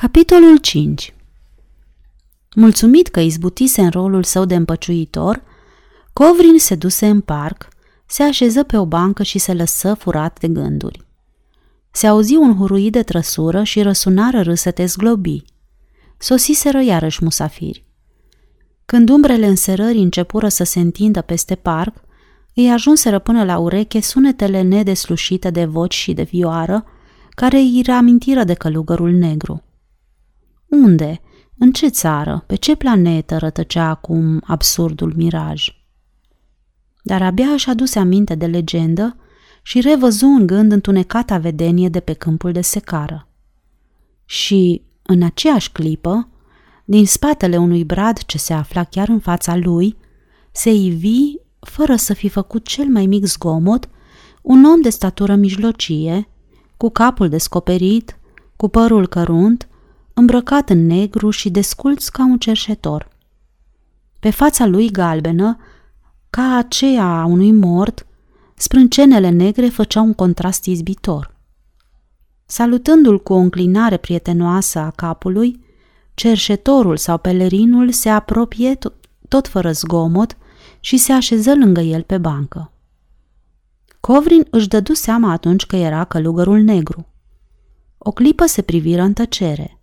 Capitolul 5 Mulțumit că izbutise în rolul său de împăciuitor, Covrin se duse în parc, se așeză pe o bancă și se lăsă furat de gânduri. Se auzi un huruit de trăsură și răsunară râsete zglobii. Sosiseră iarăși musafiri. Când umbrele înserării începură să se întindă peste parc, îi ajunseră până la ureche sunetele nedeslușite de voci și de vioară, care îi reamintiră de călugărul negru. Unde, în ce țară, pe ce planetă rătăcea acum absurdul miraj? Dar abia își aduse aminte de legendă și revăzu în gând întunecata vedenie de pe câmpul de secară. Și, în aceeași clipă, din spatele unui brad ce se afla chiar în fața lui, se ivi, fără să fi făcut cel mai mic zgomot, un om de statură mijlocie, cu capul descoperit, cu părul cărunt, îmbrăcat în negru și desculț ca un cerșetor. Pe fața lui galbenă, ca aceea a unui mort, sprâncenele negre făceau un contrast izbitor. Salutându-l cu o înclinare prietenoasă a capului, cerșetorul sau pelerinul se apropie tot, tot fără zgomot și se așeză lângă el pe bancă. Covrin își dădu seama atunci că era călugărul negru. O clipă se priviră în tăcere.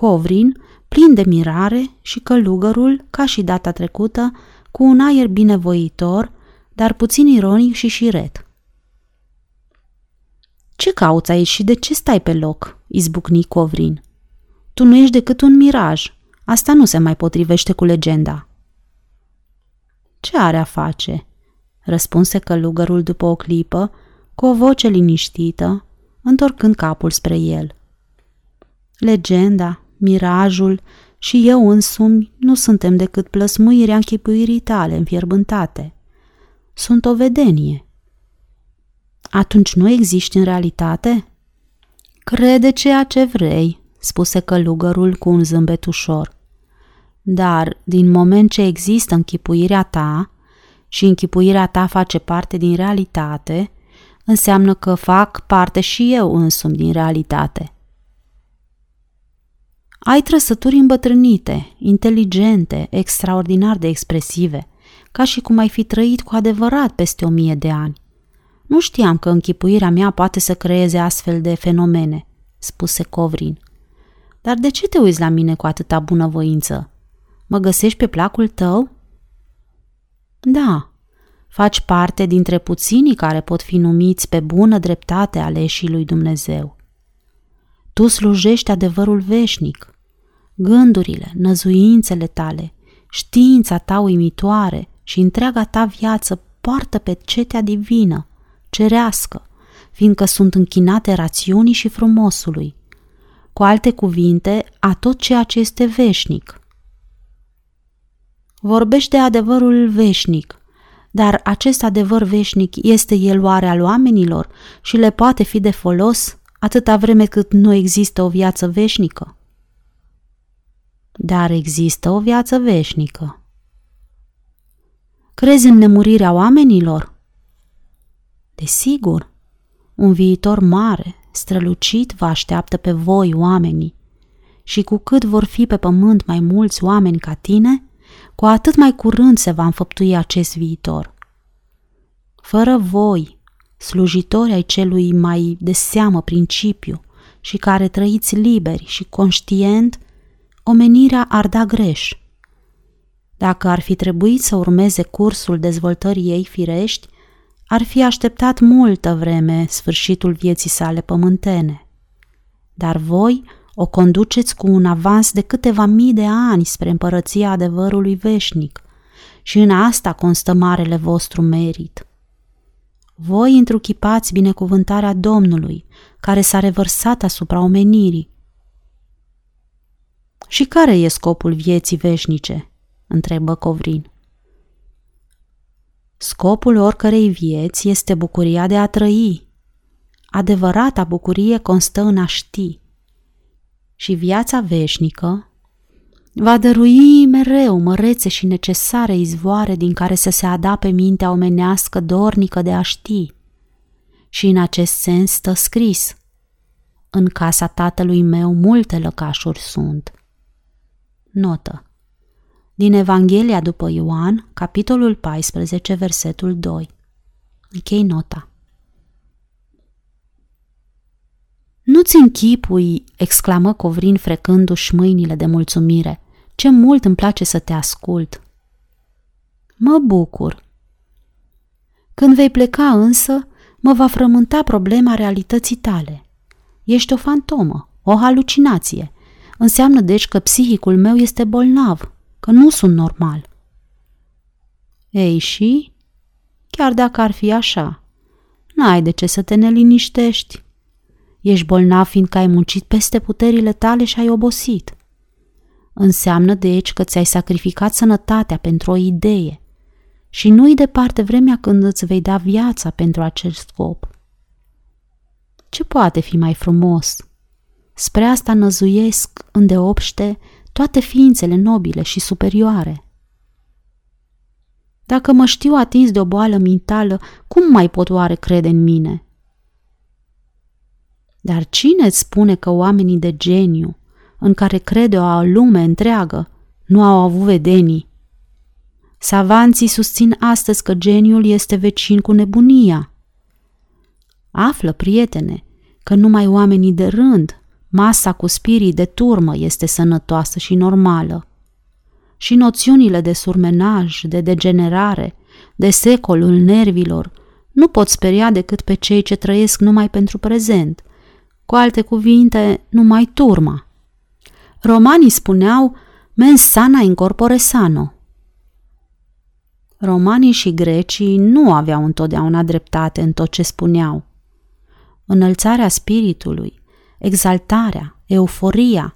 Covrin, plin de mirare, și călugărul, ca și data trecută, cu un aer binevoitor, dar puțin ironic și șiret. Ce cauți aici și de ce stai pe loc?" izbucni Covrin. Tu nu ești decât un miraj. Asta nu se mai potrivește cu legenda." Ce are a face?" răspunse călugărul după o clipă, cu o voce liniștită, întorcând capul spre el. Legenda, mirajul și eu însumi nu suntem decât plăsmuirea închipuirii tale înfierbântate. Sunt o vedenie. Atunci nu existi în realitate? Crede ceea ce vrei, spuse călugărul cu un zâmbet ușor. Dar, din moment ce există închipuirea ta și închipuirea ta face parte din realitate, înseamnă că fac parte și eu însumi din realitate. Ai trăsături îmbătrânite, inteligente, extraordinar de expresive, ca și cum ai fi trăit cu adevărat peste o mie de ani. Nu știam că închipuirea mea poate să creeze astfel de fenomene, spuse Covrin. Dar de ce te uiți la mine cu atâta bunăvoință? Mă găsești pe placul tău? Da, faci parte dintre puținii care pot fi numiți pe bună dreptate aleșii lui Dumnezeu. Tu slujești adevărul veșnic. Gândurile, năzuințele tale, știința ta uimitoare și întreaga ta viață poartă pe cetea divină, cerească, fiindcă sunt închinate rațiunii și frumosului. Cu alte cuvinte, a tot ceea ce este veșnic. Vorbește de adevărul veșnic, dar acest adevăr veșnic este el oare al oamenilor și le poate fi de folos atâta vreme cât nu există o viață veșnică? Dar există o viață veșnică. Crezi în nemurirea oamenilor? Desigur, un viitor mare, strălucit vă așteaptă pe voi, oamenii, și cu cât vor fi pe pământ mai mulți oameni ca tine, cu atât mai curând se va înfăptui acest viitor. Fără voi, slujitori ai celui mai de seamă principiu și care trăiți liberi și conștient, omenirea ar da greș. Dacă ar fi trebuit să urmeze cursul dezvoltării ei firești, ar fi așteptat multă vreme sfârșitul vieții sale pământene. Dar voi o conduceți cu un avans de câteva mii de ani spre împărăția adevărului veșnic și în asta constă marele vostru merit. Voi întruchipați binecuvântarea Domnului, care s-a revărsat asupra omenirii. Și care e scopul vieții veșnice? întrebă Covrin. Scopul oricărei vieți este bucuria de a trăi. Adevărata bucurie constă în a ști. Și viața veșnică va dărui mereu mărețe și necesare izvoare din care să se adape mintea omenească dornică de a ști. Și în acest sens stă scris. În casa tatălui meu multe lăcașuri sunt. Notă. Din Evanghelia după Ioan, capitolul 14, versetul 2. Închei nota. Nu-ți închipui, exclamă Covrin frecându-și mâinile de mulțumire. Ce mult îmi place să te ascult. Mă bucur. Când vei pleca însă, mă va frământa problema realității tale. Ești o fantomă, o halucinație. Înseamnă deci că psihicul meu este bolnav, că nu sunt normal. Ei și? Chiar dacă ar fi așa, n-ai de ce să te neliniștești. Ești bolnav fiindcă ai muncit peste puterile tale și ai obosit. Înseamnă deci că ți-ai sacrificat sănătatea pentru o idee și nu-i departe vremea când îți vei da viața pentru acest scop. Ce poate fi mai frumos? Spre asta năzuiesc îndeopște toate ființele nobile și superioare. Dacă mă știu atins de o boală mentală, cum mai pot oare crede în mine? Dar cine îți spune că oamenii de geniu, în care crede o lume întreagă, nu au avut vedenii? Savanții susțin astăzi că geniul este vecin cu nebunia. Află, prietene, că numai oamenii de rând, masa cu spirii de turmă este sănătoasă și normală. Și noțiunile de surmenaj, de degenerare, de secolul nervilor, nu pot speria decât pe cei ce trăiesc numai pentru prezent, cu alte cuvinte, numai turma. Romanii spuneau mens sana in corpore sano. Romanii și grecii nu aveau întotdeauna dreptate în tot ce spuneau. Înălțarea spiritului, exaltarea, euforia,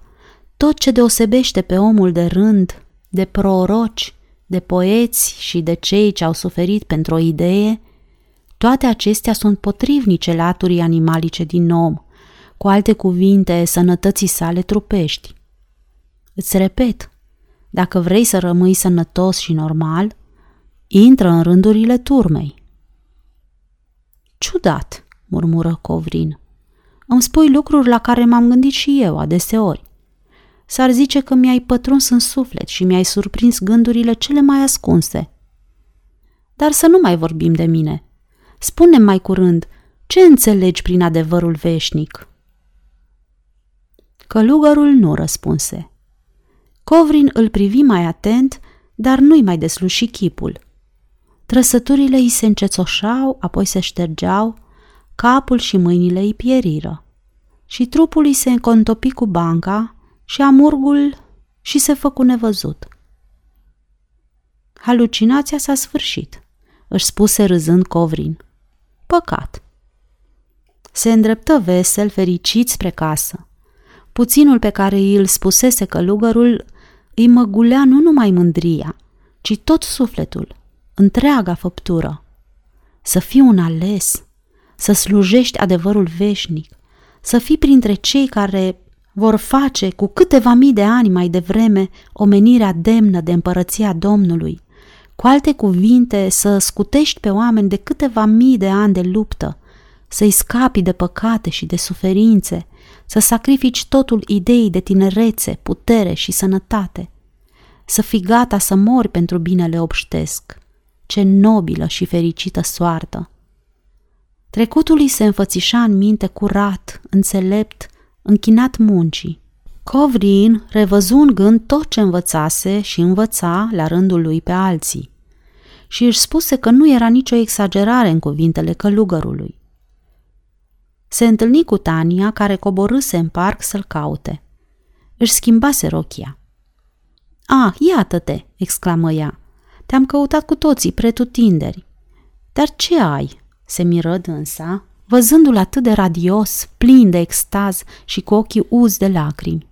tot ce deosebește pe omul de rând, de proroci, de poeți și de cei ce au suferit pentru o idee, toate acestea sunt potrivnice laturii animalice din om, cu alte cuvinte, sănătății sale trupești. Îți repet, dacă vrei să rămâi sănătos și normal, intră în rândurile turmei. Ciudat, murmură Covrin. Îmi spui lucruri la care m-am gândit și eu adeseori. S-ar zice că mi-ai pătruns în suflet și mi-ai surprins gândurile cele mai ascunse. Dar să nu mai vorbim de mine. Spune mai curând, ce înțelegi prin adevărul veșnic? Călugărul nu răspunse. Covrin îl privi mai atent, dar nu-i mai desluși chipul. Trăsăturile îi se încețoșau, apoi se ștergeau, capul și mâinile îi pieriră. Și trupul îi se încontopi cu banca și amurgul și se făcu nevăzut. Halucinația s-a sfârșit, își spuse râzând Covrin. Păcat. Se îndreptă vesel, fericit spre casă. Puținul pe care îl spusese călugărul îi măgulea nu numai mândria, ci tot sufletul, întreaga făptură. Să fii un ales, să slujești adevărul veșnic, să fii printre cei care vor face cu câteva mii de ani mai devreme omenirea demnă de împărăția Domnului, cu alte cuvinte să scutești pe oameni de câteva mii de ani de luptă, să-i scapi de păcate și de suferințe, să sacrifici totul ideii de tinerețe, putere și sănătate, să fii gata să mori pentru binele obștesc. Ce nobilă și fericită soartă! Trecutul îi se înfățișa în minte curat, înțelept, închinat muncii. Covrin revăzu în gând tot ce învățase și învăța la rândul lui pe alții. Și își spuse că nu era nicio exagerare în cuvintele călugărului. Se întâlni cu Tania, care coborâse în parc să-l caute. Își schimbase rochia. Ah, iată-te!" exclamă ea. Te-am căutat cu toții pretutinderi. Dar ce ai?" se miră dânsa, văzându-l atât de radios, plin de extaz și cu ochii uzi de lacrimi.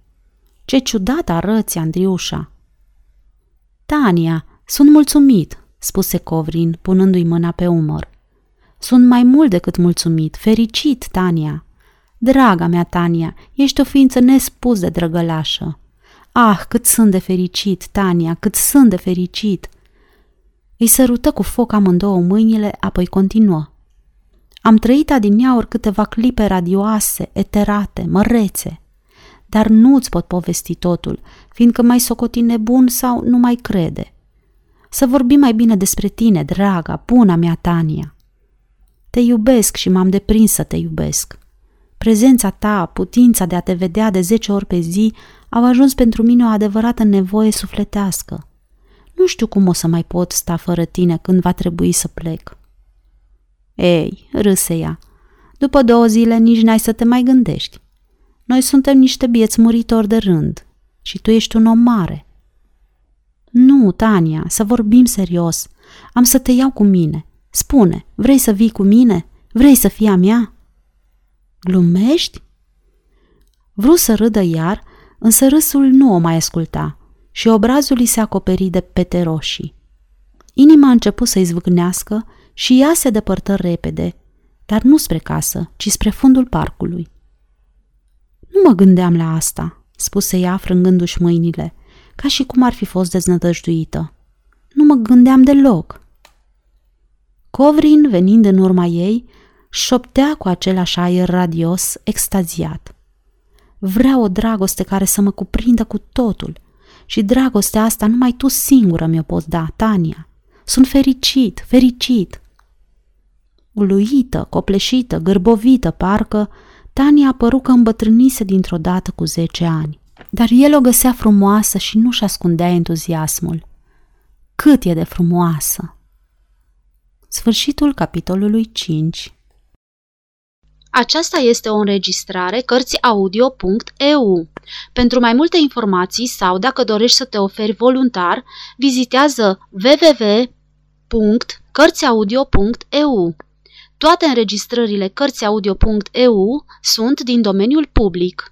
Ce ciudat arăți, Andriușa! Tania, sunt mulțumit, spuse Covrin, punându-i mâna pe umăr. Sunt mai mult decât mulțumit, fericit, Tania. Draga mea, Tania, ești o ființă nespus de drăgălașă. Ah, cât sunt de fericit, Tania, cât sunt de fericit! Îi sărută cu foc amândouă mâinile, apoi continuă. Am trăit adineauri câteva clipe radioase, eterate, mărețe, dar nu-ți pot povesti totul, fiindcă mai socoti nebun sau nu mai crede. Să vorbim mai bine despre tine, draga, buna mea Tania. Te iubesc și m-am deprins să te iubesc. Prezența ta, putința de a te vedea de zece ori pe zi, au ajuns pentru mine o adevărată nevoie sufletească. Nu știu cum o să mai pot sta fără tine când va trebui să plec. Ei, râse ea, după două zile nici n-ai să te mai gândești. Noi suntem niște bieți muritori de rând și tu ești un om mare. Nu, Tania, să vorbim serios. Am să te iau cu mine. Spune, vrei să vii cu mine? Vrei să fii a mea? Glumești? Vreau să râdă iar, însă râsul nu o mai asculta și obrazul îi se acoperi de pete roșii. Inima a început să-i zvâgnească și ea se depărtă repede, dar nu spre casă, ci spre fundul parcului. Nu mă gândeam la asta, spuse ea frângându-și mâinile, ca și cum ar fi fost deznădăjduită. Nu mă gândeam deloc. Covrin, venind în urma ei, șoptea cu același aer radios, extaziat. Vreau o dragoste care să mă cuprindă cu totul și dragostea asta numai tu singură mi-o poți da, Tania. Sunt fericit, fericit. Uluită, copleșită, gârbovită, parcă, Tania a părut că îmbătrânise dintr-o dată cu zece ani. Dar el o găsea frumoasă și nu-și ascundea entuziasmul. Cât e de frumoasă! Sfârșitul capitolului 5 Aceasta este o înregistrare Cărțiaudio.eu. Pentru mai multe informații sau dacă dorești să te oferi voluntar, vizitează www.cărțiaudio.eu. Toate înregistrările Cărțiaudio.eu sunt din domeniul public.